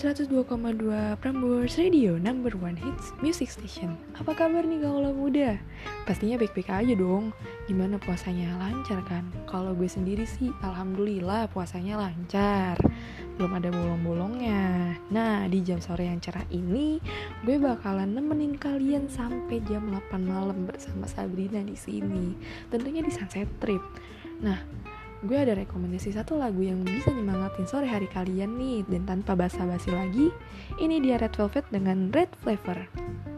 102,2 Prambors Radio Number One Hits Music Station Apa kabar nih kalau muda? Pastinya baik-baik aja dong Gimana puasanya? Lancar kan? Kalau gue sendiri sih Alhamdulillah puasanya lancar Belum ada bolong-bolongnya Nah di jam sore yang cerah ini Gue bakalan nemenin kalian sampai jam 8 malam bersama Sabrina di sini Tentunya di Sunset Trip Nah gue ada rekomendasi satu lagu yang bisa nyemangatin sore hari kalian nih. Dan tanpa basa-basi lagi ini dia Red Velvet dengan Red Flavor